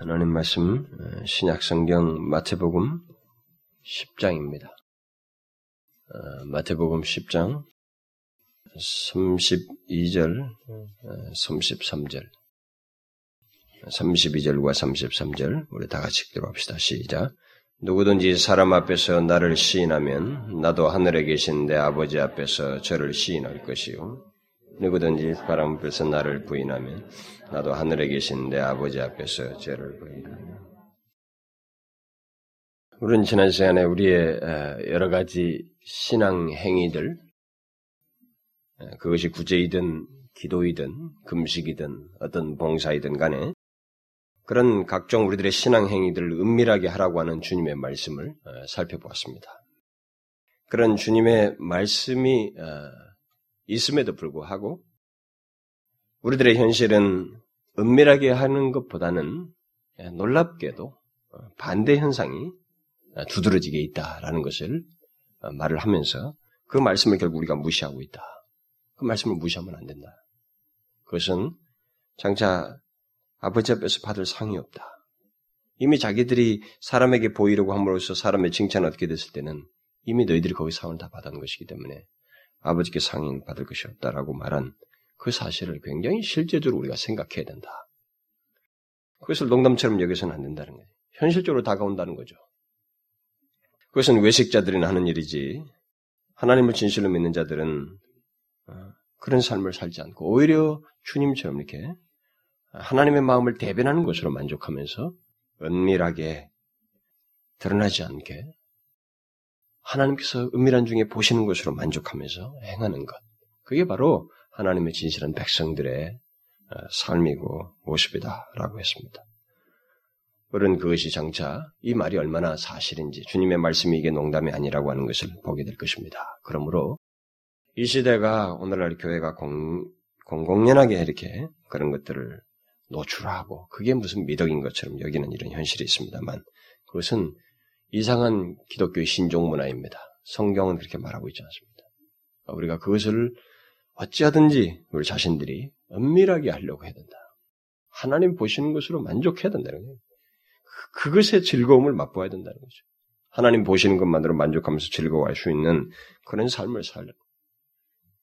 하나님 말씀 어, 신약 성경 마태복음 10장입니다. 어, 마태복음 10장 32절, 33절, 32절과 33절 우리 다 같이 읽도록 합시다. 시작. 누구든지 사람 앞에서 나를 시인하면 나도 하늘에 계신 내 아버지 앞에서 저를 시인할 것이요. 누구든지 사람 앞에서 나를 부인하면 나도 하늘에 계신 내 아버지 앞에서 죄를 부인하며 우리는 지난 시간에 우리의 여러 가지 신앙 행위들 그것이 구제이든 기도이든 금식이든 어떤 봉사이든 간에 그런 각종 우리들의 신앙 행위들을 은밀하게 하라고 하는 주님의 말씀을 살펴보았습니다. 그런 주님의 말씀이 있음에도 불구하고 우리들의 현실은 은밀하게 하는 것보다는 놀랍게도 반대 현상이 두드러지게 있다라는 것을 말을 하면서 그 말씀을 결국 우리가 무시하고 있다. 그 말씀을 무시하면 안 된다. 그것은 장차 아버지 앞에서 받을 상이 없다. 이미 자기들이 사람에게 보이려고 함으로써 사람의 칭찬을 얻게 됐을 때는 이미 너희들이 거기 상을 다 받은 것이기 때문에 아버지께 상인 받을 것이 없다라고 말한 그 사실을 굉장히 실제적으로 우리가 생각해야 된다. 그것을 농담처럼 여기서는 안 된다는 거예요. 현실적으로 다가온다는 거죠. 그것은 외식자들이 하는 일이지 하나님을 진실로 믿는 자들은 어, 그런 삶을 살지 않고 오히려 주님처럼 이렇게 하나님의 마음을 대변하는 것으로 만족하면서 은밀하게 드러나지 않게 하나님께서 은밀한 중에 보시는 것으로 만족하면서 행하는 것. 그게 바로 하나님의 진실한 백성들의 어, 삶이고 모습이다라고 했습니다. 우리는 그것이 장차 이 말이 얼마나 사실인지 주님의 말씀이 이게 농담이 아니라고 하는 것을 보게 될 것입니다. 그러므로 이 시대가 오늘날 교회가 공, 공공연하게 이렇게 그런 것들을 노출하고 그게 무슨 미덕인 것처럼 여기는 이런 현실이 있습니다만 그것은 이상한 기독교의 신종 문화입니다. 성경은 그렇게 말하고 있지 않습니다. 우리가 그것을 어찌하든지 우리 자신들이 은밀하게 하려고 해야 된다. 하나님 보시는 것으로 만족해야 된다는 거예요. 그, 그것의 즐거움을 맛보아야 된다는 거죠. 하나님 보시는 것만으로 만족하면서 즐거워할 수 있는 그런 삶을 살려고.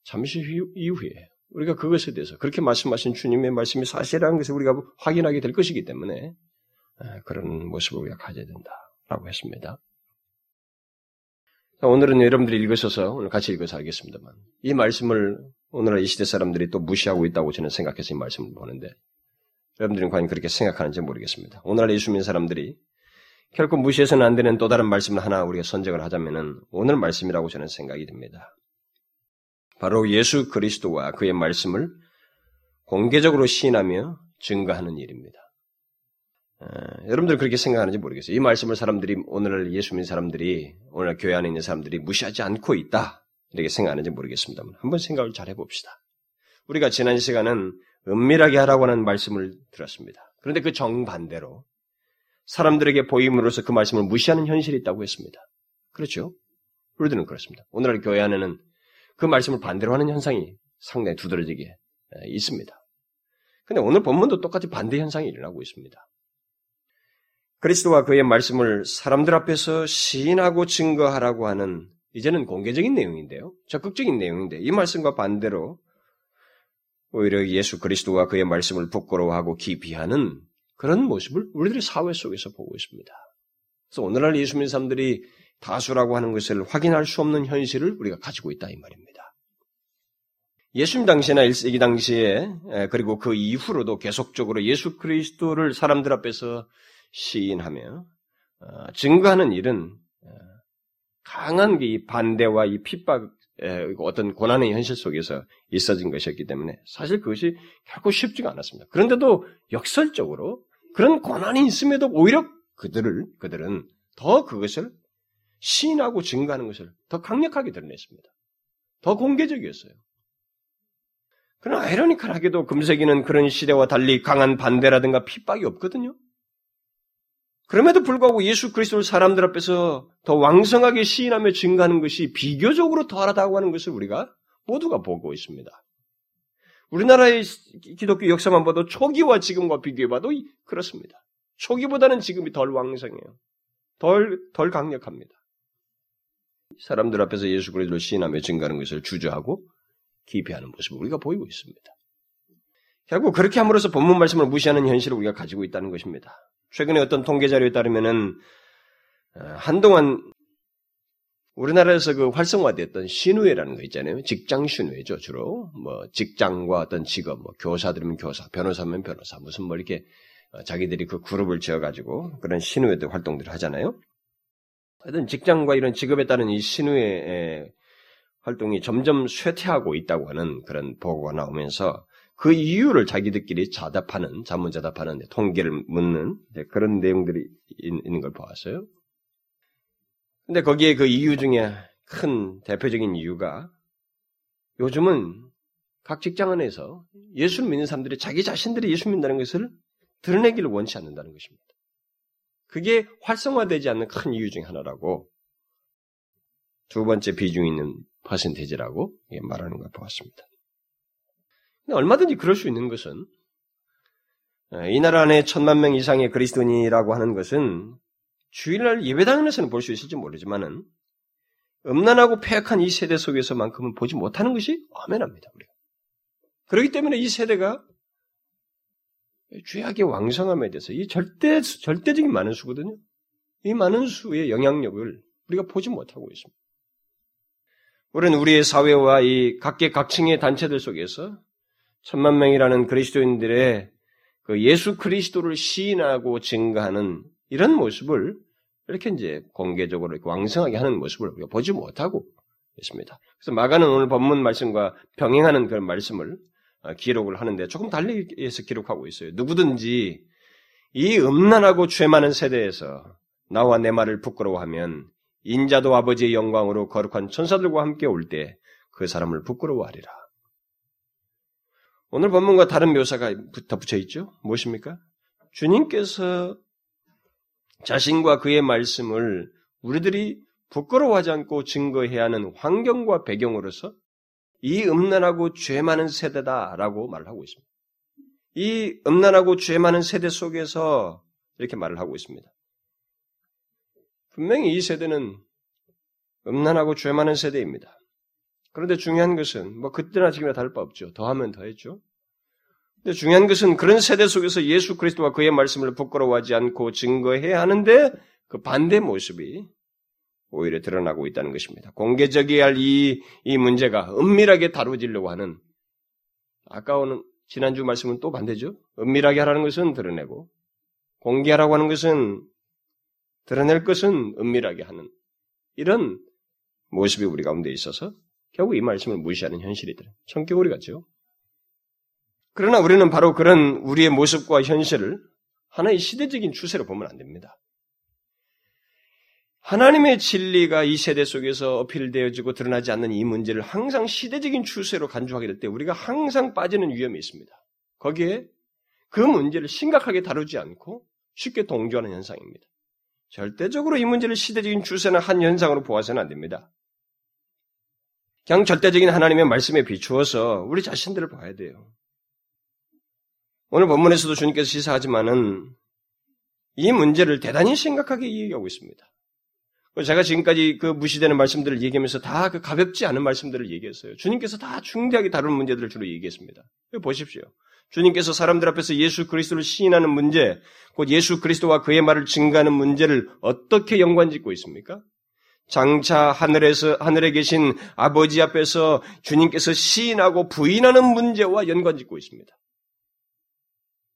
잠시 이후에 우리가 그것에 대해서 그렇게 말씀하신 주님의 말씀이 사실이라는 것을 우리가 확인하게 될 것이기 때문에 그런 모습을 우리가 가져야 된다 라고 했습니다. 오늘은 여러분들이 읽으셔서 오늘 같이 읽어서 알겠습니다만 이 말씀을 오늘날 이 시대 사람들이 또 무시하고 있다고 저는 생각해서 이 말씀을 보는데 여러분들은 과연 그렇게 생각하는지 모르겠습니다. 오늘날 예수 믿는 사람들이 결코 무시해서는 안 되는 또 다른 말씀을 하나 우리가 선정을 하자면은 오늘 말씀이라고 저는 생각이 듭니다. 바로 예수 그리스도와 그의 말씀을 공개적으로 시인하며 증거하는 일입니다. 에, 여러분들 그렇게 생각하는지 모르겠어요. 이 말씀을 사람들이 오늘날 예수 믿는 사람들이 오늘날 교회 안에 있는 사람들이 무시하지 않고 있다 이렇게 생각하는지 모르겠습니다만 한번 생각을 잘 해봅시다. 우리가 지난 시간은 은밀하게 하라고 하는 말씀을 들었습니다. 그런데 그 정반대로 사람들에게 보임으로써 그 말씀을 무시하는 현실이 있다고 했습니다. 그렇죠? 우리들은 그렇습니다. 오늘날 교회 안에는 그 말씀을 반대로 하는 현상이 상당히 두드러지게 있습니다. 근데 오늘 본문도 똑같이 반대 현상이 일어나고 있습니다. 그리스도와 그의 말씀을 사람들 앞에서 시인하고 증거하라고 하는 이제는 공개적인 내용인데요. 적극적인 내용인데 이 말씀과 반대로 오히려 예수 그리스도와 그의 말씀을 부끄러워하고 기피하는 그런 모습을 우리들의 사회 속에서 보고 있습니다. 그래서 오늘날 예수 믿는 사람들이 다수라고 하는 것을 확인할 수 없는 현실을 우리가 가지고 있다 이 말입니다. 예수님 당시나 1세기 당시에 그리고 그 이후로도 계속적으로 예수 그리스도를 사람들 앞에서 시인하며 어, 증거하는 일은 강한 이 반대와 이 핍박, 어떤 고난의 현실 속에서 있어진 것이었기 때문에 사실 그것이 결코 쉽지가 않았습니다. 그런데도 역설적으로 그런 고난이 있음에도 오히려 그들을, 그들은 더 그것을 시인하고 증거하는 것을 더 강력하게 드러냈습니다. 더 공개적이었어요. 그러나 아이러니컬하게도 금세기는 그런 시대와 달리 강한 반대라든가 핍박이 없거든요. 그럼에도 불구하고 예수 그리스도를 사람들 앞에서 더 왕성하게 시인하며 증가하는 것이 비교적으로 덜하다고 하는 것을 우리가 모두가 보고 있습니다. 우리나라의 기독교 역사만 봐도 초기와 지금과 비교해봐도 그렇습니다. 초기보다는 지금이 덜 왕성해요. 덜, 덜 강력합니다. 사람들 앞에서 예수 그리스도를 시인하며 증가하는 것을 주저하고 기피하는 모습을 우리가 보이고 있습니다. 결국 그렇게 함으로써 본문 말씀을 무시하는 현실을 우리가 가지고 있다는 것입니다. 최근에 어떤 통계 자료에 따르면은 어, 한동안 우리나라에서 그 활성화됐던 신우회라는 거 있잖아요. 직장 신우회죠, 주로. 뭐, 직장과 어떤 직업, 뭐, 교사들이면 교사, 변호사면 변호사, 무슨 뭐 이렇게 어, 자기들이 그 그룹을 지어가지고 그런 신우회들 활동들을 하잖아요. 하여튼 직장과 이런 직업에 따른 이 신우회 활동이 점점 쇠퇴하고 있다고 하는 그런 보고가 나오면서 그 이유를 자기들끼리 자답하는, 자문자답하는, 통계를 묻는 그런 내용들이 있는 걸 보았어요. 근데 거기에 그 이유 중에 큰 대표적인 이유가 요즘은 각 직장 안에서 예수를 믿는 사람들이 자기 자신들이 예수 믿는다는 것을 드러내기를 원치 않는다는 것입니다. 그게 활성화되지 않는 큰 이유 중 하나라고 두 번째 비중 있는 퍼센테이지라고 말하는 걸 보았습니다. 얼마든지 그럴 수 있는 것은 이 나라 안에 천만 명 이상의 그리스도인이라고 하는 것은 주일날 예배당에서는 볼 수 있을지 모르지만은 음란하고 폐악한 이 세대 속에서만큼은 보지 못하는 것이 엄연합니다. 우리가. 그렇기 때문에 이 세대가 죄악의 왕성함에 대해서 이 절대 절대적인 많은 수거든요. 이 많은 수의 영향력을 우리가 보지 못하고 있습니다. 우리는 우리의 사회와 이 각계 각층의 단체들 속에서 천만 명이라는 그리스도인들의 그 예수 그리스도를 시인하고 증가하는 이런 모습을 이렇게 이제 공개적으로 이렇게 왕성하게 하는 모습을 우리가 보지 못하고 있습니다. 그래서 마가는 오늘 본문 말씀과 병행하는 그런 말씀을 어, 기록을 하는데 조금 달리 해서 기록하고 있어요. 누구든지 이 음란하고 죄 많은 세대에서 나와 내 말을 부끄러워하면 인자도 아버지의 영광으로 거룩한 천사들과 함께 올 때 그 사람을 부끄러워하리라. 오늘 본문과 다른 묘사가 덧붙여 있죠? 무엇입니까? 주님께서 자신과 그의 말씀을 우리들이 부끄러워하지 않고 증거해야 하는 환경과 배경으로서 이 음란하고 죄 많은 세대다라고 말을 하고 있습니다. 이 음란하고 죄 많은 세대 속에서 이렇게 말을 하고 있습니다. 분명히 이 세대는 음란하고 죄 많은 세대입니다. 그런데 중요한 것은 뭐 그때나 지금이나 다를 바 없죠. 더하면 더했죠. 근데 중요한 것은 그런 세대 속에서 예수 그리스도와 그의 말씀을 부끄러워하지 않고 증거해야 하는데 그 반대 모습이 오히려 드러나고 있다는 것입니다. 공개적이어야 할 이, 이 문제가 은밀하게 다루어지려고 하는, 아까 오는 지난주 말씀은 또 반대죠. 은밀하게 하라는 것은 드러내고, 공개하라고 하는 것은 드러낼 것은 은밀하게 하는, 이런 모습이 우리 가운데 있어서 결국 이 말씀을 무시하는 현실이들. 성격우리 같죠. 그러나 우리는 바로 그런 우리의 모습과 현실을 하나의 시대적인 추세로 보면 안 됩니다. 하나님의 진리가 이 세대 속에서 어필되어지고 드러나지 않는 이 문제를 항상 시대적인 추세로 간주하게 될 때 우리가 항상 빠지는 위험이 있습니다. 거기에 그 문제를 심각하게 다루지 않고 쉽게 동조하는 현상입니다. 절대적으로 이 문제를 시대적인 추세나 한 현상으로 보아서는 안 됩니다. 그냥 절대적인 하나님의 말씀에 비추어서 우리 자신들을 봐야 돼요. 오늘 본문에서도 주님께서 시사하지만은 이 문제를 대단히 심각하게 이해하고 있습니다. 제가 지금까지 그 무시되는 말씀들을 얘기하면서 다 그 가볍지 않은 말씀들을 얘기했어요. 주님께서 다 중대하게 다룬 문제들을 주로 얘기했습니다. 보십시오. 주님께서 사람들 앞에서 예수 그리스도를 시인하는 문제, 곧 예수 그리스도와 그의 말을 증가하는 문제를 어떻게 연관짓고 있습니까? 장차 하늘에서 하늘에 계신 아버지 앞에서 주님께서 시인하고 부인하는 문제와 연관짓고 있습니다.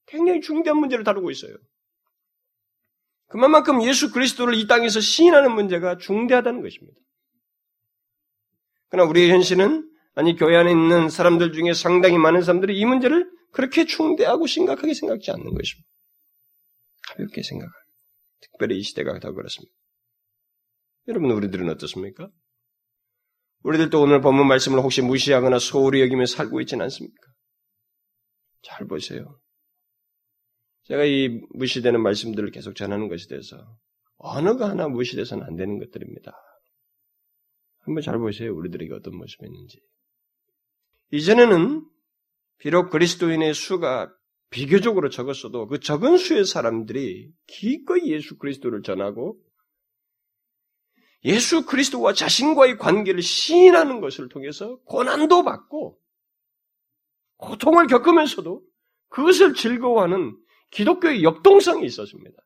굉장히 중대한 문제를 다루고 있어요. 그만큼 예수 그리스도를 이 땅에서 시인하는 문제가 중대하다는 것입니다. 그러나 우리의 현실은 아니 교회 안에 있는 사람들 중에 상당히 많은 사람들이 이 문제를 그렇게 중대하고 심각하게 생각지 않는 것입니다. 가볍게 생각할. 특별히 이 시대가 더 그렇습니다. 여러분 우리들은 어떻습니까? 우리들도 오늘 본문 말씀을 혹시 무시하거나 소홀히 여기며 살고 있지는 않습니까? 잘 보세요. 제가 이 무시되는 말씀들을 계속 전하는 것에 대해서 언어가 하나 무시돼서는 안 되는 것들입니다. 한번 잘 보세요. 우리들에게 어떤 모습이 있는지. 이전에는 비록 그리스도인의 수가 비교적으로 적었어도 그 적은 수의 사람들이 기꺼이 예수 그리스도를 전하고 예수 그리스도와 자신과의 관계를 시인하는 것을 통해서 고난도 받고 고통을 겪으면서도 그것을 즐거워하는 기독교의 역동성이 있었습니다.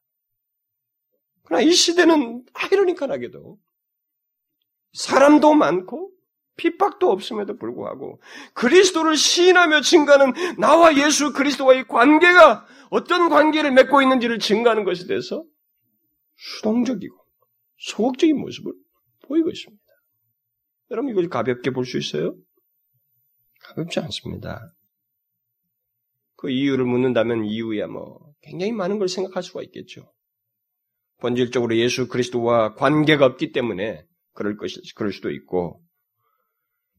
그러나 이 시대는 아이러니컬하게도 사람도 많고 핍박도 없음에도 불구하고 그리스도를 시인하며 증가하는 나와 예수 그리스도와의 관계가 어떤 관계를 맺고 있는지를 증가하는 것에 대해서 수동적이고 소극적인 모습을 보이고 있습니다. 여러분 이걸 가볍게 볼 수 있어요? 가볍지 않습니다. 그 이유를 묻는다면 이유야 뭐 굉장히 많은 걸 생각할 수가 있겠죠. 본질적으로 예수 그리스도와 관계가 없기 때문에 그럴 것이 그럴 수도 있고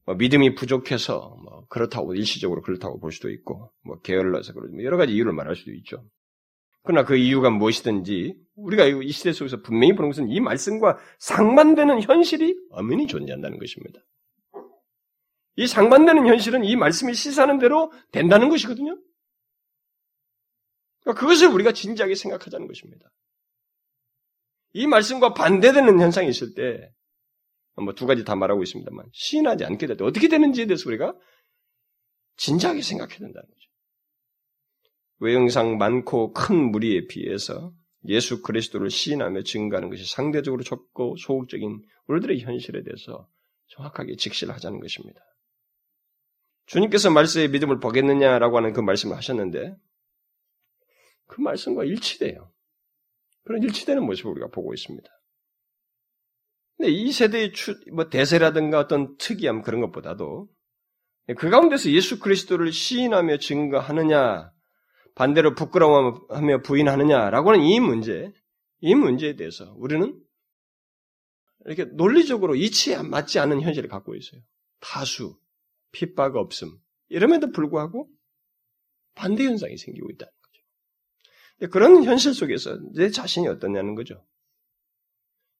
뭐 믿음이 부족해서 뭐 그렇다고 일시적으로 그렇다고 볼 수도 있고 뭐 게을러서 그러지 뭐 여러 가지 이유를 말할 수도 있죠. 그러나 그 이유가 무엇이든지 우리가 이 시대 속에서 분명히 보는 것은 이 말씀과 상반되는 현실이 엄연히 존재한다는 것입니다. 이 상반되는 현실은 이 말씀이 시사하는 대로 된다는 것이거든요. 그러니까 그것을 우리가 진지하게 생각하자는 것입니다. 이 말씀과 반대되는 현상이 있을 때, 뭐 두 가지 다 말하고 있습니다만, 시인하지 않게 될 때 어떻게 되는지에 대해서 우리가 진지하게 생각해야 된다는 거죠. 외형상 많고 큰 무리에 비해서 예수 그리스도를 시인하며 증가하는 것이 상대적으로 적고 소극적인 우리들의 현실에 대해서 정확하게 직시를 하자는 것입니다. 주님께서 말씀의 믿음을 보겠느냐라고 하는 그 말씀을 하셨는데 그 말씀과 일치돼요. 그런 일치되는 모습을 우리가 보고 있습니다. 근데 이 세대의 추, 뭐 대세라든가 어떤 특이함 그런 것보다도 그 가운데서 예수 그리스도를 시인하며 증거하느냐, 반대로 부끄러워하며 부인하느냐라고 하는 이 문제, 이 문제에 대해서 우리는 이렇게 논리적으로 이치에 맞지 않는 현실을 갖고 있어요. 다수, 핍박 없음. 이럼에도 불구하고 반대 현상이 생기고 있다. 그런 현실 속에서 내 자신이 어떠냐는 거죠.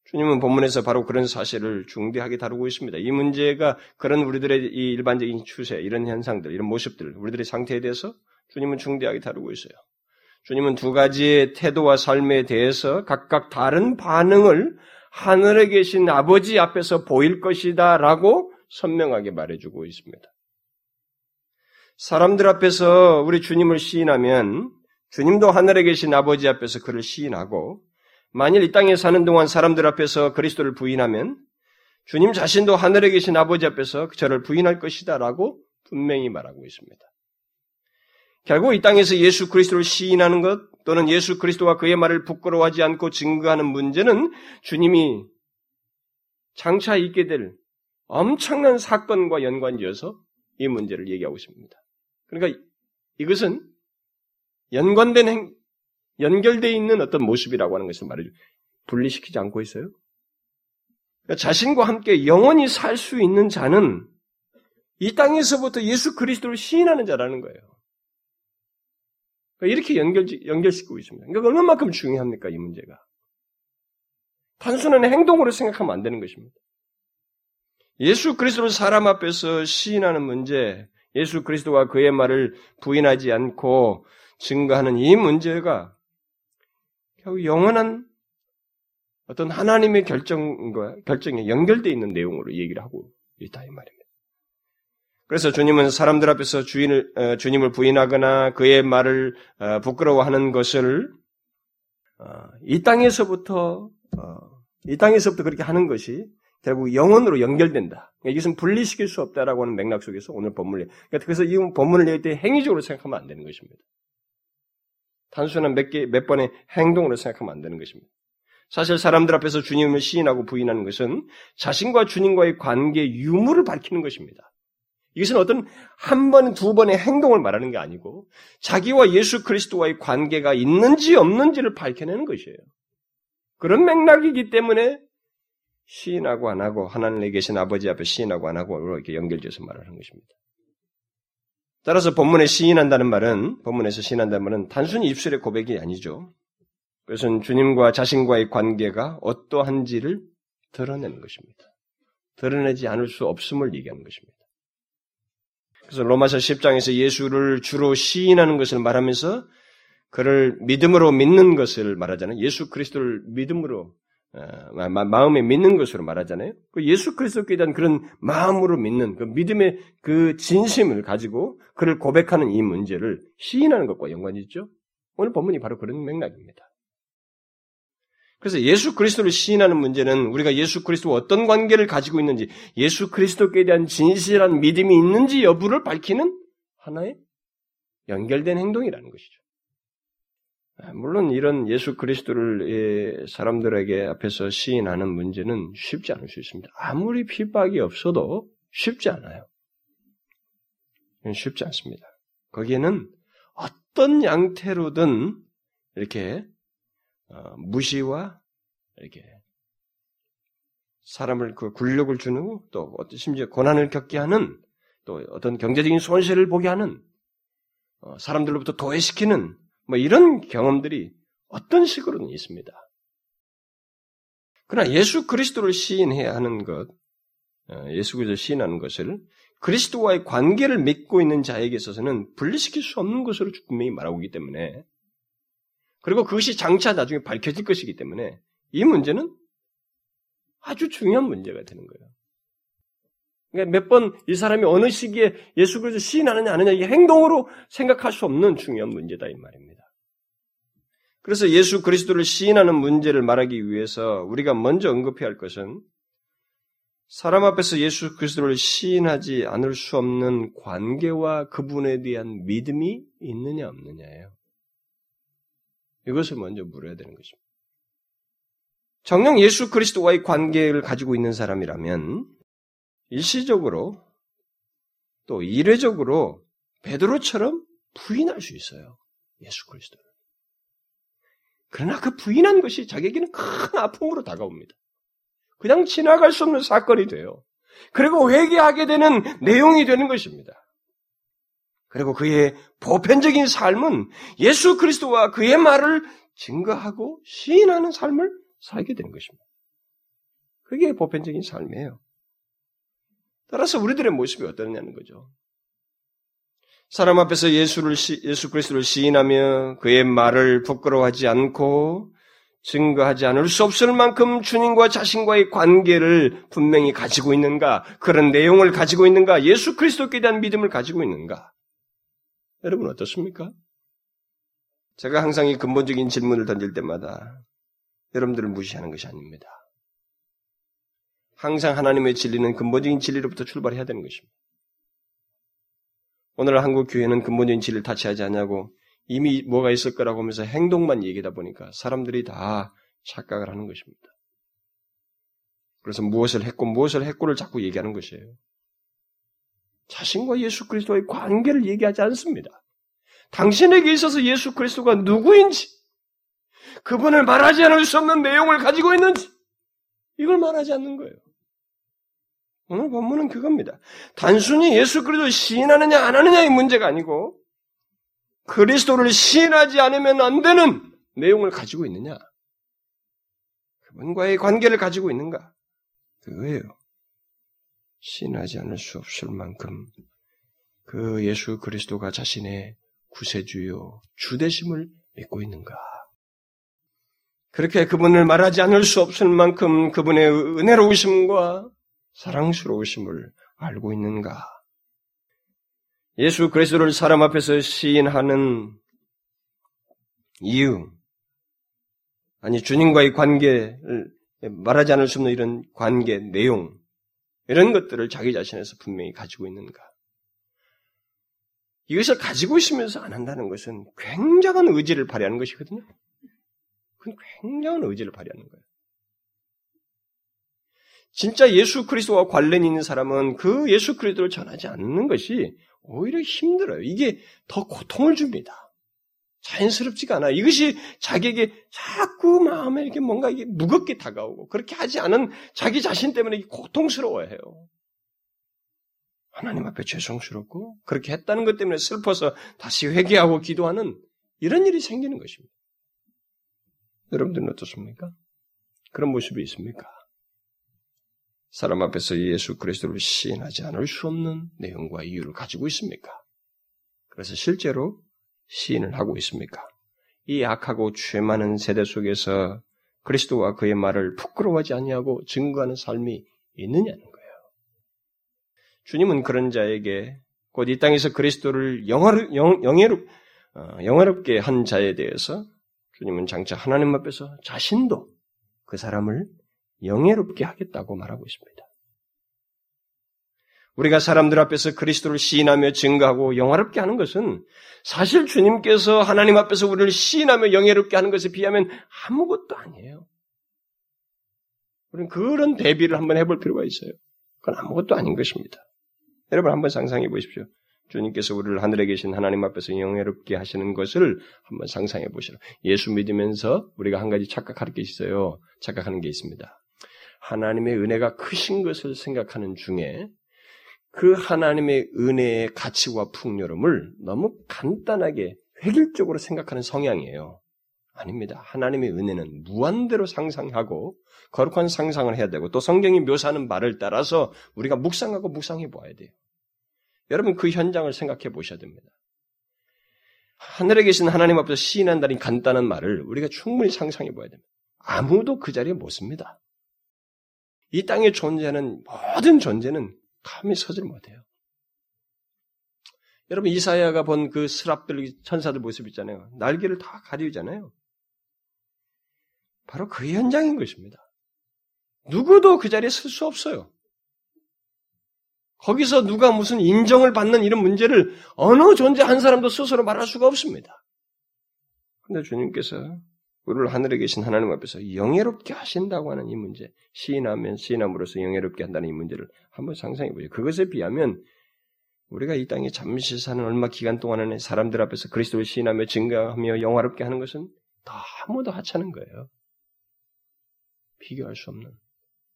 주님은 본문에서 바로 그런 사실을 중대하게 다루고 있습니다. 이 문제가 그런 우리들의 이 일반적인 추세, 이런 현상들, 이런 모습들, 우리들의 상태에 대해서 주님은 중대하게 다루고 있어요. 주님은 두 가지의 태도와 삶에 대해서 각각 다른 반응을 하늘에 계신 아버지 앞에서 보일 것이다 라고 선명하게 말해주고 있습니다. 사람들 앞에서 우리 주님을 시인하면 주님도 하늘에 계신 아버지 앞에서 그를 시인하고 만일 이 땅에 사는 동안 사람들 앞에서 그리스도를 부인하면 주님 자신도 하늘에 계신 아버지 앞에서 저를 부인할 것이다 라고 분명히 말하고 있습니다. 결국 이 땅에서 예수 그리스도를 시인하는 것 또는 예수 그리스도와 그의 말을 부끄러워하지 않고 증거하는 문제는 주님이 장차 있게 될 엄청난 사건과 연관지어서 이 문제를 얘기하고 있습니다. 그러니까 이것은 연관된 행, 연결되어 있는 어떤 모습이라고 하는 것을 말해줘. 분리시키지 않고 있어요. 그러니까 자신과 함께 영원히 살 수 있는 자는 이 땅에서부터 예수 그리스도를 시인하는 자라는 거예요. 그러니까 이렇게 연결, 연결시키고 있습니다. 그러니까 얼마만큼 중요합니까, 이 문제가. 단순한 행동으로 생각하면 안 되는 것입니다. 예수 그리스도를 사람 앞에서 시인하는 문제, 예수 그리스도와 그의 말을 부인하지 않고 증거하는 이 문제가 결국 영원한 어떤 하나님의 결정과 결정에 연결되어 있는 내용으로 얘기를 하고 있다 이 말입니다. 그래서 주님은 사람들 앞에서 주인을 어, 주님을 부인하거나 그의 말을 어, 부끄러워하는 것을 어, 이 땅에서부터 어, 이 땅에서부터 그렇게 하는 것이 결국 영혼으로 연결된다. 그러니까 이것은 분리시킬 수 없다라고 하는 맥락 속에서 오늘 본문을 그러니까 그래서 이 본문을 얘기할 때 행위적으로 생각하면 안 되는 것입니다. 단순한 몇 개, 몇 번의 행동으로 생각하면 안 되는 것입니다. 사실 사람들 앞에서 주님을 시인하고 부인하는 것은 자신과 주님과의 관계 유무를 밝히는 것입니다. 이것은 어떤 한 번, 두 번의 행동을 말하는 게 아니고 자기와 예수 그리스도와의 관계가 있는지 없는지를 밝혀내는 것이에요. 그런 맥락이기 때문에 시인하고 안 하고 하나님에 계신 아버지 앞에 시인하고 안 하고 이렇게 연결돼서 말하는 것입니다. 따라서 본문에 시인한다는 말은 본문에서 시인한다는 말은 단순히 입술의 고백이 아니죠. 그것은 주님과 자신과의 관계가 어떠한지를 드러내는 것입니다. 드러내지 않을 수 없음을 얘기하는 것입니다. 그래서 로마서 10장에서 예수를 주로 시인하는 것을 말하면서 그를 믿음으로 믿는 것을 말하잖아요. 예수 그리스도를 믿음으로 어, 마음에 믿는 것으로 말하잖아요. 그 예수 그리스도께 대한 그런 마음으로 믿는 그 믿음의 그 진심을 가지고 그를 고백하는 이 문제를 시인하는 것과 연관이 있죠. 오늘 본문이 바로 그런 맥락입니다. 그래서 예수 그리스도를 시인하는 문제는 우리가 예수 그리스도와 어떤 관계를 가지고 있는지, 예수 그리스도께 대한 진실한 믿음이 있는지 여부를 밝히는 하나의 연결된 행동이라는 것이죠. 아, 물론 이런 예수 그리스도를 사람들에게 앞에서 시인하는 문제는 쉽지 않을 수 있습니다. 아무리 핍박이 없어도 쉽지 않아요. 쉽지 않습니다. 거기에는 어떤 양태로든 이렇게 어, 무시와 이렇게 사람을 그 굴욕을 주는 또 심지어 고난을 겪게 하는 또 어떤 경제적인 손실을 보게 하는 어, 사람들로부터 도외시키는 뭐 이런 경험들이 어떤 식으로는 있습니다. 그러나 예수 그리스도를 시인해야 하는 것, 어, 예수 그리스도를 시인하는 것을 그리스도와의 관계를 맺고 있는 자에게 있어서는 분리시킬 수 없는 것으로 분명히 말하고 있기 때문에 그리고 그것이 장차 나중에 밝혀질 것이기 때문에 이 문제는 아주 중요한 문제가 되는 거예요. 그러니까 몇 번 이 사람이 어느 시기에 예수 그리스도 시인하느냐 아느냐 이 행동으로 생각할 수 없는 중요한 문제다 이 말입니다. 그래서 예수 그리스도를 시인하는 문제를 말하기 위해서 우리가 먼저 언급해야 할 것은 사람 앞에서 예수 그리스도를 시인하지 않을 수 없는 관계와 그분에 대한 믿음이 있느냐 없느냐예요. 이것을 먼저 물어야 되는 것입니다. 정녕 예수 그리스도와의 관계를 가지고 있는 사람이라면 일시적으로 또 이례적으로 베드로처럼 부인할 수 있어요. 예수 그리스도를. 그러나 그 부인한 것이 자기에게는 큰 아픔으로 다가옵니다. 그냥 지나갈 수 없는 사건이 돼요. 그리고 회개하게 되는 내용이 되는 것입니다. 그리고 그의 보편적인 삶은 예수 그리스도와 그의 말을 증거하고 시인하는 삶을 살게 되는 것입니다. 그게 보편적인 삶이에요. 따라서 우리들의 모습이 어떠냐는 거죠. 사람 앞에서 예수를 예수 그리스도를 시인하며 그의 말을 부끄러워하지 않고 증거하지 않을 수 없을 만큼 주님과 자신과의 관계를 분명히 가지고 있는가? 그런 내용을 가지고 있는가? 예수 그리스도께 대한 믿음을 가지고 있는가? 여러분 어떻습니까? 제가 항상 이 근본적인 질문을 던질 때마다 여러분들을 무시하는 것이 아닙니다. 항상 하나님의 진리는 근본적인 진리로부터 출발해야 되는 것입니다. 오늘 한국 교회는 근본적인 진리를 타치하지 않냐고 이미 뭐가 있을 거라고 하면서 행동만 얘기다 보니까 사람들이 다 착각을 하는 것입니다. 그래서 무엇을 했고 무엇을 했고를 자꾸 얘기하는 것이에요. 자신과 예수 그리스도의 관계를 얘기하지 않습니다. 당신에게 있어서 예수 그리스도가 누구인지, 그분을 말하지 않을 수 없는 내용을 가지고 있는지, 이걸 말하지 않는 거예요. 오늘 본문은 그겁니다. 단순히 예수 그리스도를 시인하느냐 안 하느냐의 문제가 아니고 그리스도를 시인하지 않으면 안 되는 내용을 가지고 있느냐? 그분과의 관계를 가지고 있는가? 그거예요. 시인하지 않을 수 없을 만큼 그 예수 그리스도가 자신의 구세주요 주대심을 믿고 있는가? 그렇게 그분을 말하지 않을 수 없을 만큼 그분의 은혜로우심과 사랑스러우심을 알고 있는가? 예수 그리스도를 사람 앞에서 시인하는 이유, 아니 주님과의 관계를 말하지 않을 수 없는 이런 관계 내용, 이런 것들을 자기 자신에서 분명히 가지고 있는가? 이것을 가지고 있으면서 안 한다는 것은 굉장한 의지를 발휘하는 것이거든요. 그건 굉장한 의지를 발휘하는 거예요. 진짜 예수 그리스도와 관련 있는 사람은 그 예수 그리스도를 전하지 않는 것이 오히려 힘들어요. 이게 더 고통을 줍니다. 자연스럽지가 않아. 이것이 자기에게 자꾸 마음에 이렇게 뭔가 이게 무겁게 다가오고 그렇게 하지 않은 자기 자신 때문에 고통스러워해요. 하나님 앞에 죄송스럽고 그렇게 했다는 것 때문에 슬퍼서 다시 회개하고 기도하는 이런 일이 생기는 것입니다. 여러분들은 어떻습니까? 그런 모습이 있습니까? 사람 앞에서 예수 그리스도를 시인하지 않을 수 없는 내용과 이유를 가지고 있습니까? 그래서 실제로 시인을 하고 있습니까? 이 악하고 죄 많은 세대 속에서 그리스도와 그의 말을 부끄러워하지 아니하고 증거하는 삶이 있느냐는 거예요. 주님은 그런 자에게 곧 이 땅에서 그리스도를 영화롭, 영, 영예롭, 어, 영화롭게 한 자에 대해서 주님은 장차 하나님 앞에서 자신도 그 사람을 영예롭게 하겠다고 말하고 있습니다. 우리가 사람들 앞에서 그리스도를 시인하며 증거하고 영화롭게 하는 것은 사실 주님께서 하나님 앞에서 우리를 시인하며 영예롭게 하는 것에 비하면 아무것도 아니에요. 우리는 그런 대비를 한번 해볼 필요가 있어요. 그건 아무것도 아닌 것입니다. 여러분 한번 상상해 보십시오. 주님께서 우리를 하늘에 계신 하나님 앞에서 영예롭게 하시는 것을 한번 상상해 보시라. 예수 믿으면서 우리가 한 가지 착각할 게 있어요. 착각하는 게 있습니다. 하나님의 은혜가 크신 것을 생각하는 중에 그 하나님의 은혜의 가치와 풍요로움을 너무 간단하게 획일적으로 생각하는 성향이에요. 아닙니다. 하나님의 은혜는 무한대로 상상하고 거룩한 상상을 해야 되고 또 성경이 묘사하는 말을 따라서 우리가 묵상하고 묵상해 보아야 돼요. 여러분 그 현장을 생각해 보셔야 됩니다. 하늘에 계신 하나님 앞에서 시인한다는 간단한 말을 우리가 충분히 상상해 보아야 됩니다. 아무도 그 자리에 못 씁니다. 이 땅에 존재하는 모든 존재는 감히 서질 못해요. 여러분 이사야가 본 그 스랍들 천사들 모습 있잖아요. 날개를 다 가리잖아요. 바로 그 현장인 것입니다. 누구도 그 자리에 쓸수 없어요. 거기서 누가 무슨 인정을 받는 이런 문제를 어느 존재 한 사람도 스스로 말할 수가 없습니다. 근데 주님께서 우리를 하늘에 계신 하나님 앞에서 영예롭게 하신다고 하는 이 문제, 시인하면 시인함으로써 영예롭게 한다는 이 문제를 한번 상상해 보죠. 그것에 비하면 우리가 이 땅에 잠시 사는 얼마 기간 동안에 사람들 앞에서 그리스도를 시인하며 증가하며 영화롭게 하는 것은 너무도 하찮은 거예요. 비교할 수 없는.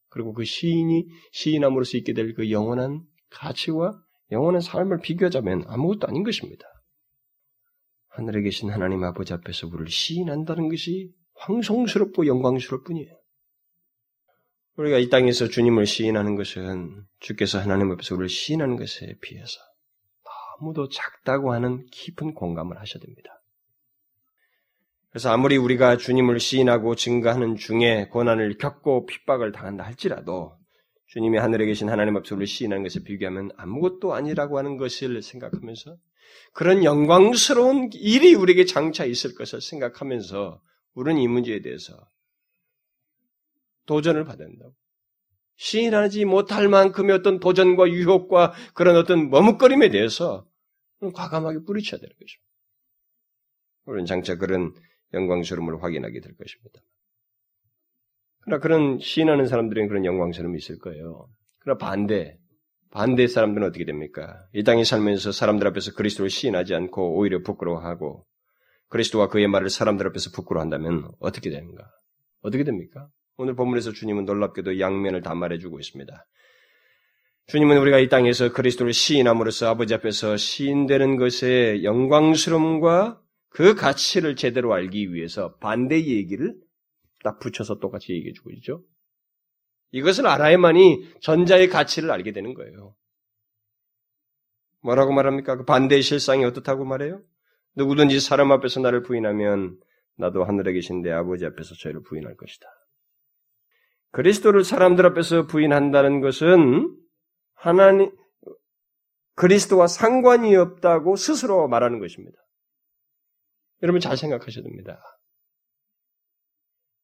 그리고 그 시인이 시인함으로써 있게 될 그 영원한 가치와 영원한 삶을 비교하자면 아무것도 아닌 것입니다. 하늘에 계신 하나님 아버지 앞에서 우리를 시인한다는 것이 황송스럽고 영광스러울 뿐이에요. 우리가 이 땅에서 주님을 시인하는 것은 주께서 하나님 앞에서 우리를 시인하는 것에 비해서 너무도 작다고 하는 깊은 공감을 하셔야 됩니다. 그래서 아무리 우리가 주님을 시인하고 증거하는 중에 고난을 겪고 핍박을 당한다 할지라도 주님이 하늘에 계신 하나님 앞에서 우리를 시인하는 것에 비교하면 아무것도 아니라고 하는 것을 생각하면서 그런 영광스러운 일이 우리에게 장차 있을 것을 생각하면서 우리는 이 문제에 대해서 도전을 받아야 된다고. 시인하지 못할 만큼의 어떤 도전과 유혹과 그런 어떤 머뭇거림에 대해서 과감하게 뿌리쳐야 되는 것입니다. 우리는 장차 그런 영광스러움을 확인하게 될 것입니다. 그러나 그런 시인하는 사람들은 그런 영광스러움이 있을 거예요. 그러나 반대, 반대 사람들은 어떻게 됩니까? 이 땅에 살면서 사람들 앞에서 그리스도를 시인하지 않고 오히려 부끄러워하고 그리스도와 그의 말을 사람들 앞에서 부끄러워한다면 어떻게 되는가? 어떻게 됩니까? 오늘 본문에서 주님은 놀랍게도 양면을 다 말해주고 있습니다. 주님은 우리가 이 땅에서 그리스도를 시인함으로써 아버지 앞에서 시인되는 것의 영광스러움과 그 가치를 제대로 알기 위해서 반대 얘기를 딱 붙여서 똑같이 얘기해 주고 있죠. 이것을 알아야만이 전자의 가치를 알게 되는 거예요. 뭐라고 말합니까? 그 반대의 실상이 어떻다고 말해요? 누구든지 사람 앞에서 나를 부인하면 나도 하늘에 계신 내 아버지 앞에서 저희를 부인할 것이다. 그리스도를 사람들 앞에서 부인한다는 것은 하나님 그리스도와 상관이 없다고 스스로 말하는 것입니다. 여러분 잘 생각하셔야 됩니다.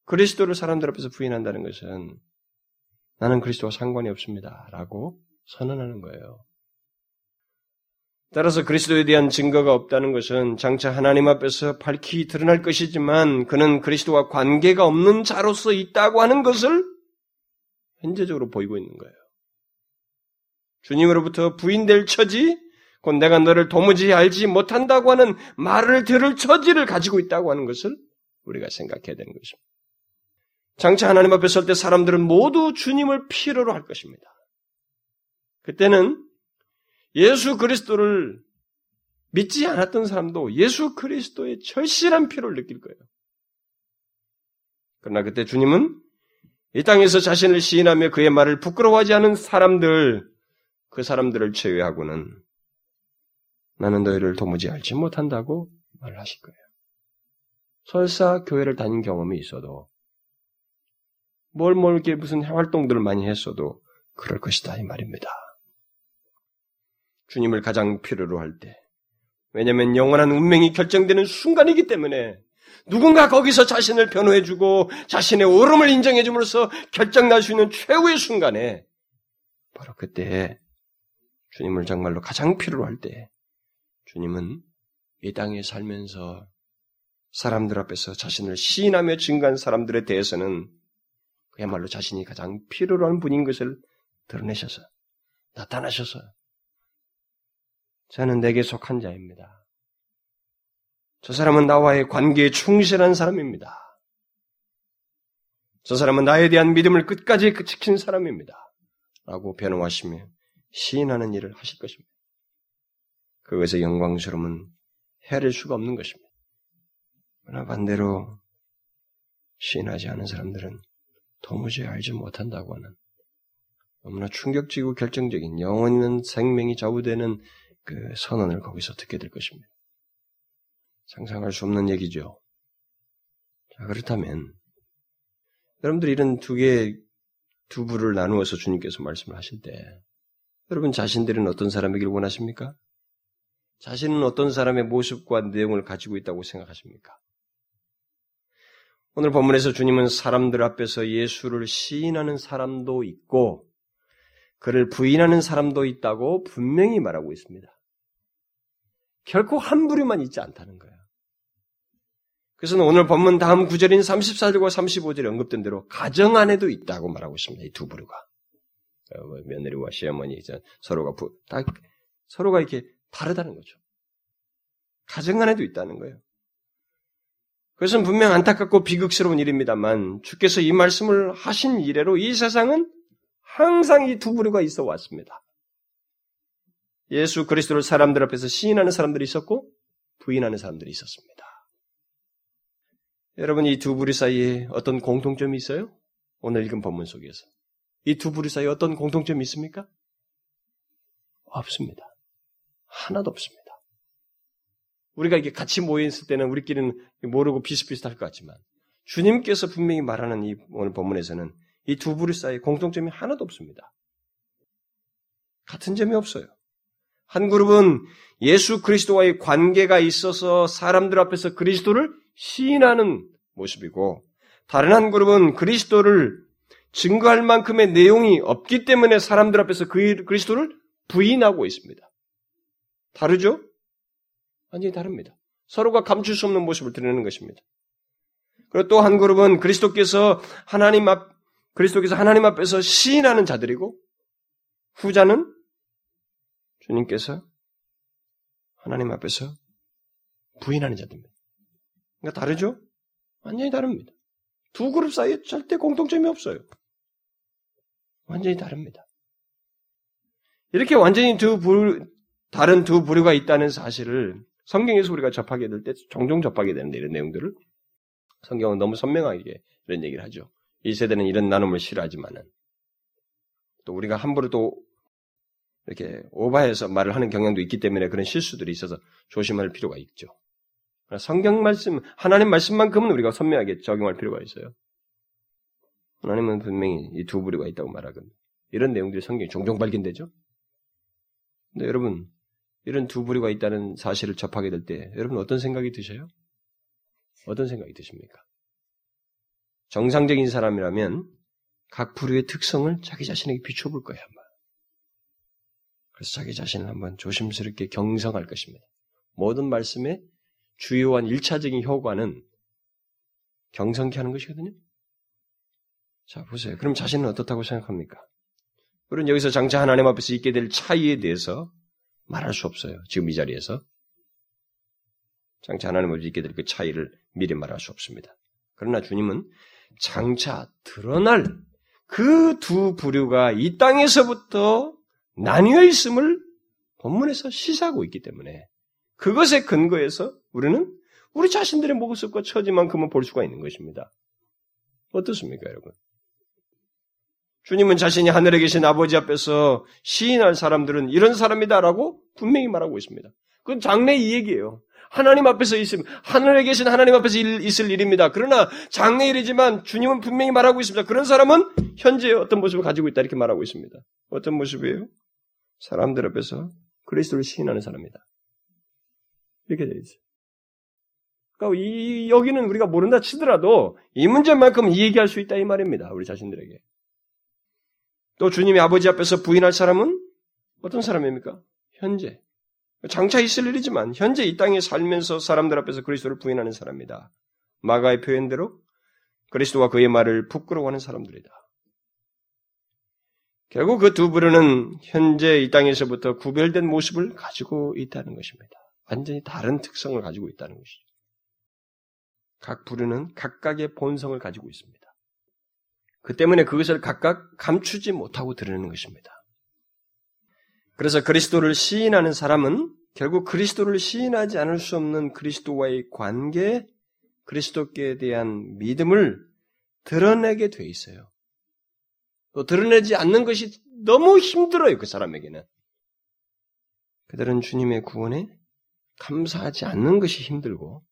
그리스도를 사람들 앞에서 부인한다는 것은 나는 그리스도와 상관이 없습니다. 라고 선언하는 거예요. 따라서 그리스도에 대한 증거가 없다는 것은 장차 하나님 앞에서 밝히 드러날 것이지만 그는 그리스도와 관계가 없는 자로서 있다고 하는 것을 현재적으로 보이고 있는 거예요. 주님으로부터 부인될 처지, 곧 내가 너를 도무지 알지 못한다고 하는 말을 들을 처지를 가지고 있다고 하는 것을 우리가 생각해야 되는 것입니다. 장차 하나님 앞에 설 때 사람들은 모두 주님을 필요로 할 것입니다. 그때는 예수 그리스도를 믿지 않았던 사람도 예수 그리스도의 절실한 필요를 느낄 거예요. 그러나 그때 주님은 이 땅에서 자신을 시인하며 그의 말을 부끄러워하지 않은 사람들, 그 사람들을 제외하고는 나는 너희를 도무지 알지 못한다고 말하실 거예요. 설사 교회를 다닌 경험이 있어도 뭘뭘 이렇게 무슨 활동들을 많이 했어도 그럴 것이다 이 말입니다. 주님을 가장 필요로 할 때, 왜냐하면 영원한 운명이 결정되는 순간이기 때문에 누군가 거기서 자신을 변호해주고 자신의 오름을 인정해줌으로써 결정날 수 있는 최후의 순간에 바로 그때 주님을 정말로 가장 필요로 할 때 주님은 이 땅에 살면서 사람들 앞에서 자신을 시인하며 증거한 사람들에 대해서는 그야말로 자신이 가장 필요로 하는 분인 것을 드러내셔서 나타나셔서 저는 내게 속한 자입니다. 저 사람은 나와의 관계에 충실한 사람입니다. 저 사람은 나에 대한 믿음을 끝까지 지킨 사람입니다. 라고 변호하시며 시인하는 일을 하실 것입니다. 그것의 영광스러움은 헤아릴 수가 없는 것입니다. 그러나 반대로 시인하지 않은 사람들은 도무지 알지 못한다고 하는 너무나 충격적이고 결정적인 영원 있는 생명이 좌우되는 그 선언을 거기서 듣게 될 것입니다. 상상할 수 없는 얘기죠. 자, 그렇다면, 여러분들이 이런 두 개, 두 부를 나누어서 주님께서 말씀을 하실 때, 여러분 자신들은 어떤 사람이길 원하십니까? 자신은 어떤 사람의 모습과 내용을 가지고 있다고 생각하십니까? 오늘 본문에서 주님은 사람들 앞에서 예수를 시인하는 사람도 있고, 그를 부인하는 사람도 있다고 분명히 말하고 있습니다. 결코 한 부류만 있지 않다는 거예요. 그래서 오늘 본문 다음 구절인 34절과 35절에 언급된 대로 가정 안에도 있다고 말하고 있습니다. 이 두 부류가. 어, 뭐 며느리와 시어머니 서로가 부, 다 서로가 이렇게 다르다는 거죠. 가정 안에도 있다는 거예요. 그것은 분명 안타깝고 비극스러운 일입니다만 주께서 이 말씀을 하신 이래로 이 세상은 항상 이 두 부류가 있어 왔습니다. 예수 그리스도를 사람들 앞에서 시인하는 사람들이 있었고 부인하는 사람들이 있었습니다. 여러분 이 두 부류 사이에 어떤 공통점이 있어요? 오늘 읽은 본문 속에서 이 두 부류 사이에 어떤 공통점이 있습니까? 없습니다. 하나도 없습니다. 우리가 이게 같이 모여 있을 때는 우리끼리는 모르고 비슷비슷할 것 같지만 주님께서 분명히 말하는 이 오늘 본문에서는 이 두 부류 사이에 공통점이 하나도 없습니다. 같은 점이 없어요. 한 그룹은 예수 그리스도와의 관계가 있어서 사람들 앞에서 그리스도를 시인하는 모습이고 다른 한 그룹은 그리스도를 증거할 만큼의 내용이 없기 때문에 사람들 앞에서 그 그리스도를 부인하고 있습니다. 다르죠? 완전히 다릅니다. 서로가 감출 수 없는 모습을 드러내는 것입니다. 그리고 또 한 그룹은 그리스도께서 하나님 앞 그리스도께서 하나님 앞에서 시인하는 자들이고 후자는 주님께서 하나님 앞에서 부인하는 자들입니다. 그러니까 다르죠? 완전히 다릅니다. 두 그룹 사이에 절대 공통점이 없어요. 완전히 다릅니다. 이렇게 완전히 두 부류, 다른 두 부류가 있다는 사실을 성경에서 우리가 접하게 될 때 종종 접하게 되는데 이런 내용들을 성경은 너무 선명하게 이런 얘기를 하죠. 이 세대는 이런 나눔을 싫어하지만은 또 우리가 함부로 또 이렇게 오바해서 말을 하는 경향도 있기 때문에 그런 실수들이 있어서 조심할 필요가 있죠. 성경 말씀, 하나님 말씀만큼은 우리가 선명하게 적용할 필요가 있어요. 하나님은 분명히 이 두 부류가 있다고 말하거든요. 이런 내용들이 성경에 종종 발견되죠. 근데 여러분, 이런 두 부류가 있다는 사실을 접하게 될 때, 여러분 어떤 생각이 드셔요? 어떤 생각이 드십니까? 정상적인 사람이라면 각 부류의 특성을 자기 자신에게 비춰볼 거예요, 아마. 그래서 자기 자신을 한번 조심스럽게 경성할 것입니다. 모든 말씀의 주요한 일차적인 효과는 경성케 하는 것이거든요. 자, 보세요. 그럼 자신은 어떻다고 생각합니까? 우리는 여기서 장차 하나님 앞에서 있게 될 차이에 대해서 말할 수 없어요. 지금 이 자리에서. 장차 하나님 앞에서 있게 될그 차이를 미리 말할 수 없습니다. 그러나 주님은 장차 드러날 그 두 부류가 이 땅에서부터 나뉘어 있음을 본문에서 시사하고 있기 때문에 그것에 근거해서 우리는 우리 자신들의 모습과 처지만큼은 볼 수가 있는 것입니다. 어떻습니까, 여러분? 주님은 자신이 하늘에 계신 아버지 앞에서 시인할 사람들은 이런 사람이다라고 분명히 말하고 있습니다. 그건 장래 이 얘기예요. 하나님 앞에서 있음, 하늘에 계신 하나님 앞에서 있을 일입니다. 그러나 장래 일이지만 주님은 분명히 말하고 있습니다. 그런 사람은 현재 어떤 모습을 가지고 있다 이렇게 말하고 있습니다. 어떤 모습이에요? 사람들 앞에서 그리스도를 시인하는 사람이다. 이렇게 되어 있어요. 그러니까 이, 여기는 우리가 모른다 치더라도 이 문제만큼 얘기할 수 있다 이 말입니다. 우리 자신들에게. 또 주님이 아버지 앞에서 부인할 사람은 어떤 사람입니까? 현재. 장차 있을 일이지만 현재 이 땅에 살면서 사람들 앞에서 그리스도를 부인하는 사람이다. 마가의 표현대로 그리스도와 그의 말을 부끄러워하는 사람들이다. 결국 그 두 부류는 현재 이 땅에서부터 구별된 모습을 가지고 있다는 것입니다. 완전히 다른 특성을 가지고 있다는 것이죠. 각 부류는 각각의 본성을 가지고 있습니다. 그 때문에 그것을 각각 감추지 못하고 드러내는 것입니다. 그래서 그리스도를 시인하는 사람은 결국 그리스도를 시인하지 않을 수 없는 그리스도와의 관계, 그리스도께 대한 믿음을 드러내게 돼 있어요. 또 드러내지 않는 것이 너무 힘들어요, 그 사람에게는. 그들은 주님의 구원에 감사하지 않는 것이 힘들고,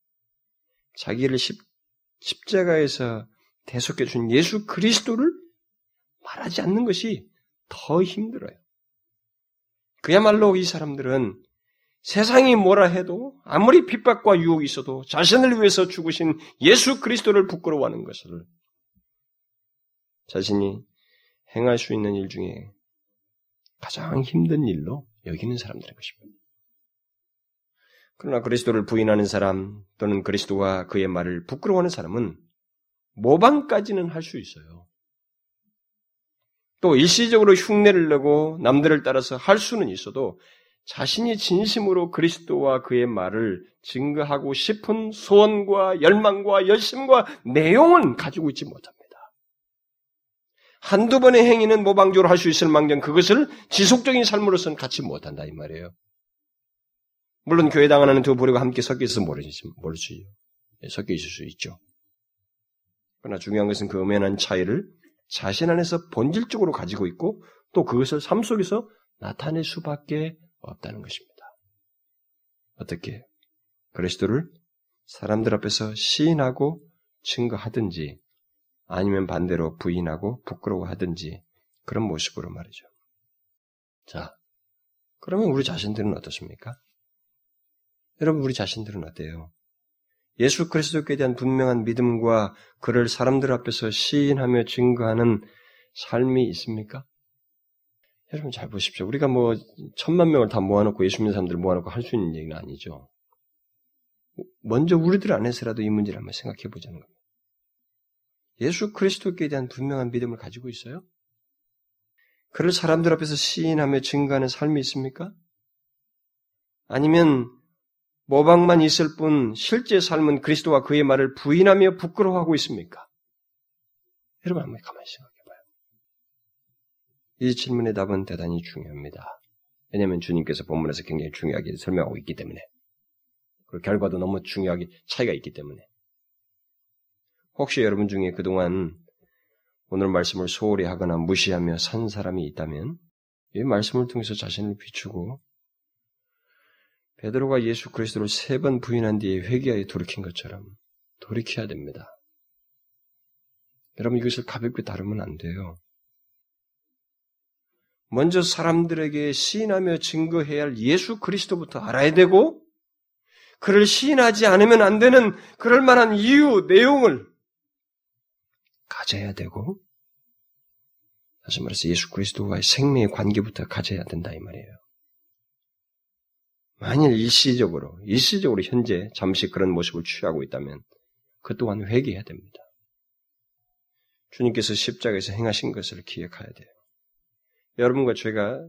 자기를 십, 십자가에서 대속해 준 예수 그리스도를 말하지 않는 것이 더 힘들어요. 그야말로 이 사람들은 세상이 뭐라 해도 아무리 핍박과 유혹이 있어도 자신을 위해서 죽으신 예수 그리스도를 부끄러워하는 것을 자신이 행할 수 있는 일 중에 가장 힘든 일로 여기는 사람들인 것입니다. 그러나 그리스도를 부인하는 사람 또는 그리스도와 그의 말을 부끄러워하는 사람은 모방까지는 할 수 있어요. 또 일시적으로 흉내를 내고 남들을 따라서 할 수는 있어도 자신이 진심으로 그리스도와 그의 말을 증거하고 싶은 소원과 열망과 열심과 내용은 가지고 있지 못합니다. 한두 번의 행위는 모방적으로 할 수 있을 망정 그것을 지속적인 삶으로서는 갖지 못한다 이 말이에요. 물론 교회 당 하는 두 부류가 함께 섞여 있어서 모르지, 모르지. 섞여 있을 수 있죠. 그러나 중요한 것은 그 엄연한 차이를 자신 안에서 본질적으로 가지고 있고 또 그것을 삶 속에서 나타낼 수밖에 없다는 것입니다. 어떻게 그리스도를 사람들 앞에서 시인하고 증거하든지 아니면 반대로 부인하고 부끄러워하든지 그런 모습으로 말이죠. 자, 그러면 우리 자신들은 어떻습니까? 여러분 우리 자신들은 어때요? 예수 그리스도께 대한 분명한 믿음과 그를 사람들 앞에서 시인하며 증거하는 삶이 있습니까? 여러분 잘 보십시오. 우리가 뭐 천만 명을 다 모아놓고 예수 믿는 사람들을 모아놓고 할 수 있는 얘기는 아니죠. 먼저 우리들 안에서라도 이 문제를 한번 생각해 보자는 겁니다. 예수 그리스도께 대한 분명한 믿음을 가지고 있어요? 그를 사람들 앞에서 시인하며 증거하는 삶이 있습니까? 아니면 모방만 있을 뿐 실제 삶은 그리스도와 그의 말을 부인하며 부끄러워하고 있습니까? 여러분 한번 가만히 생각해 봐요. 이 질문의 답은 대단히 중요합니다. 왜냐하면 주님께서 본문에서 굉장히 중요하게 설명하고 있기 때문에 그리고 결과도 너무 중요하게 차이가 있기 때문에 혹시 여러분 중에 그동안 오늘 말씀을 소홀히 하거나 무시하며 산 사람이 있다면 이 말씀을 통해서 자신을 비추고 베드로가 예수 그리스도를 세 번 부인한 뒤에 회개하여 돌이킨 것처럼 돌이켜야 됩니다. 여러분 이것을 가볍게 다루면 안 돼요. 먼저 사람들에게 시인하며 증거해야 할 예수 그리스도부터 알아야 되고 그를 시인하지 않으면 안 되는 그럴 만한 이유, 내용을 가져야 되고 다시 말해서 예수 그리스도와의 생명의 관계부터 가져야 된다 이 말이에요. 만일 일시적으로, 일시적으로 현재 잠시 그런 모습을 취하고 있다면 그 또한 회개해야 됩니다. 주님께서 십자가에서 행하신 것을 기억해야 돼요. 여러분과 제가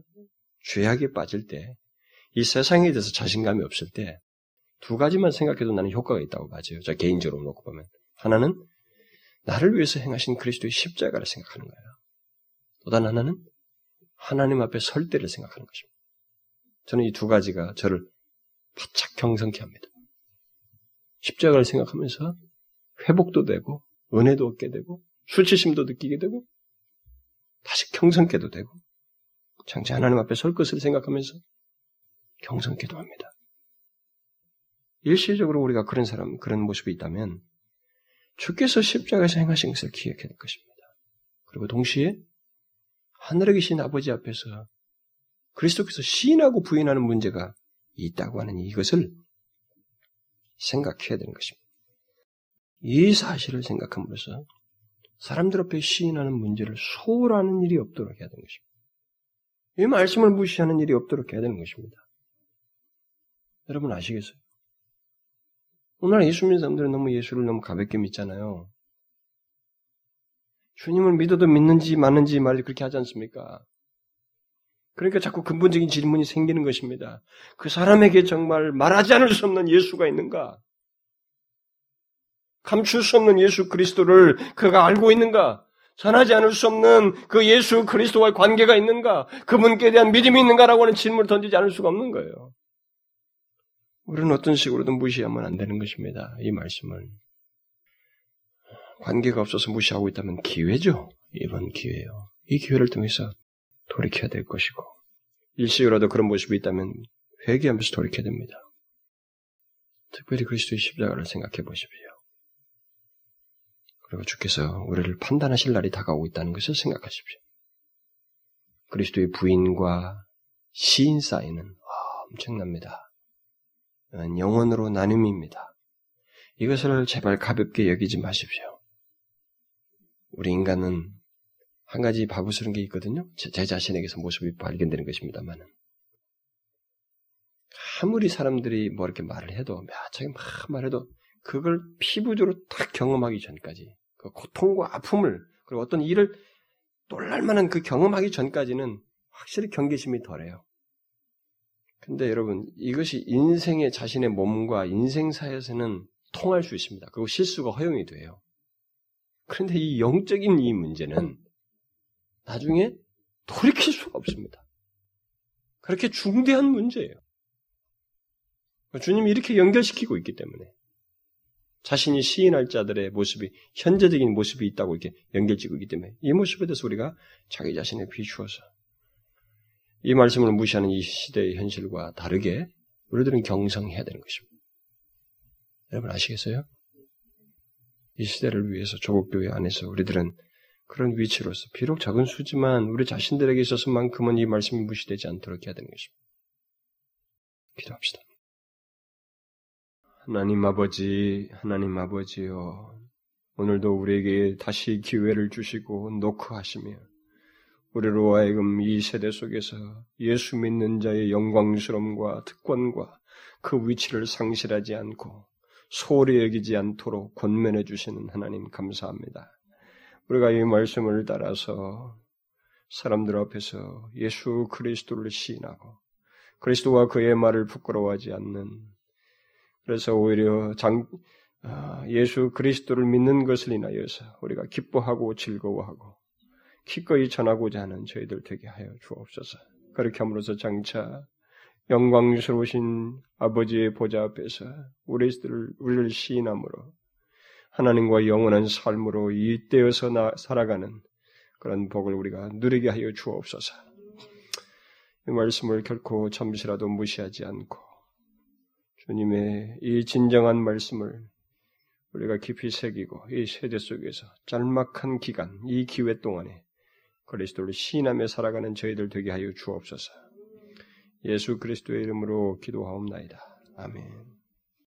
죄악에 빠질 때, 이 세상에 대해서 자신감이 없을 때, 두 가지만 생각해도 나는 효과가 있다고 봐요. 저 개인적으로 놓고 보면. 하나는 나를 위해서 행하신 그리스도의 십자가를 생각하는 거예요. 또 다른 하나는 하나님 앞에 설 때를 생각하는 것입니다. 저는 이 두 가지가 저를 바짝 경성케 합니다. 십자가를 생각하면서 회복도 되고 은혜도 얻게 되고 수치심도 느끼게 되고 다시 경성케도 되고 장차 하나님 앞에 설 것을 생각하면서 경성케도 합니다. 일시적으로 우리가 그런 사람, 그런 모습이 있다면 주께서 십자가에서 행하신 것을 기억해야 될 것입니다. 그리고 동시에 하늘에 계신 아버지 앞에서 그리스도께서 시인하고 부인하는 문제가 있다고 하는 이것을 생각해야 되는 것입니다. 이 사실을 생각함으로써 사람들 앞에 시인하는 문제를 소홀하는 일이 없도록 해야 되는 것입니다. 이 말씀을 무시하는 일이 없도록 해야 되는 것입니다. 여러분 아시겠어요? 오늘 예수 믿는 사람들은 너무 예수를 너무 가볍게 믿잖아요. 주님을 믿어도 믿는지 맞는지 말이 그렇게 하지 않습니까? 그러니까 자꾸 근본적인 질문이 생기는 것입니다. 그 사람에게 정말 말하지 않을 수 없는 예수가 있는가? 감출 수 없는 예수 그리스도를 그가 알고 있는가? 전하지 않을 수 없는 그 예수 그리스도와의 관계가 있는가? 그분께 대한 믿음이 있는가라고 하는 질문을 던지지 않을 수가 없는 거예요. 우리는 어떤 식으로든 무시하면 안 되는 것입니다. 이 말씀을. 관계가 없어서 무시하고 있다면 기회죠. 이번 기회요. 이 기회를 통해서 돌이켜야 될 것이고 일시적으로도 그런 모습이 있다면 회개하면서 돌이켜야 됩니다. 특별히 그리스도의 십자가를 생각해 보십시오. 그리고 주께서 우리를 판단하실 날이 다가오고 있다는 것을 생각하십시오. 그리스도의 부인과 시인 사이는 엄청납니다. 영원으로 나눔입니다. 이것을 제발 가볍게 여기지 마십시오. 우리 인간은 한 가지 바보스러운 게 있거든요. 제, 제 자신에게서 모습이 발견되는 것입니다만은. 아무리 사람들이 뭐 이렇게 말을 해도, 매차게 막 말해도, 그걸 피부적으로 딱 경험하기 전까지, 그 고통과 아픔을, 그리고 어떤 일을 놀랄 만한 그 경험하기 전까지는 확실히 경계심이 덜해요. 근데 여러분, 이것이 인생의 자신의 몸과 인생사에서는 통할 수 있습니다. 그리고 실수가 허용이 돼요. 그런데 이 영적인 이 문제는 나중에 돌이킬 수가 없습니다. 그렇게 중대한 문제예요. 주님이 이렇게 연결시키고 있기 때문에 자신이 시인할 자들의 모습이 현재적인 모습이 있다고 이렇게 연결짓고 있기 때문에 이 모습에 대해서 우리가 자기 자신에 비추어서 이 말씀을 무시하는 이 시대의 현실과 다르게 우리들은 경성해야 되는 것입니다. 여러분 아시겠어요? 이 시대를 위해서 조국교회 안에서 우리들은 그런 위치로서 비록 작은 수지만 우리 자신들에게 있어서만큼은 이 말씀이 무시되지 않도록 해야 되는 것입니다. 기도합시다. 하나님 아버지, 하나님 아버지요. 오늘도 우리에게 다시 기회를 주시고 노크하시며 우리로 하여금 이 세대 속에서 예수 믿는 자의 영광스러움과 특권과 그 위치를 상실하지 않고 소홀히 여기지 않도록 권면해 주시는 하나님 감사합니다. 우리가 이 말씀을 따라서 사람들 앞에서 예수 그리스도를 시인하고 그리스도와 그의 말을 부끄러워하지 않는 그래서 오히려 장, 아, 예수 그리스도를 믿는 것을 인하여서 우리가 기뻐하고 즐거워하고 기꺼이 전하고자 하는 저희들 되게 하여 주옵소서. 그렇게 함으로써 장차 영광스러우신 아버지의 보좌 앞에서 우리를, 우리를 시인함으로 하나님과 영원한 삶으로 나, 살아가는 그런 복을 우리가 누리게 하여 주옵소서. 이 말씀을 결코 잠시라도 무시하지 않고 주님의 이 진정한 말씀을 우리가 깊이 새기고 이 세대 속에서 짤막한 기간, 이 기회 동안에 그리스도를 시인하며 살아가는 저희들 되게 하여 주옵소서. 예수 그리스도의 이름으로 기도하옵나이다. 아멘.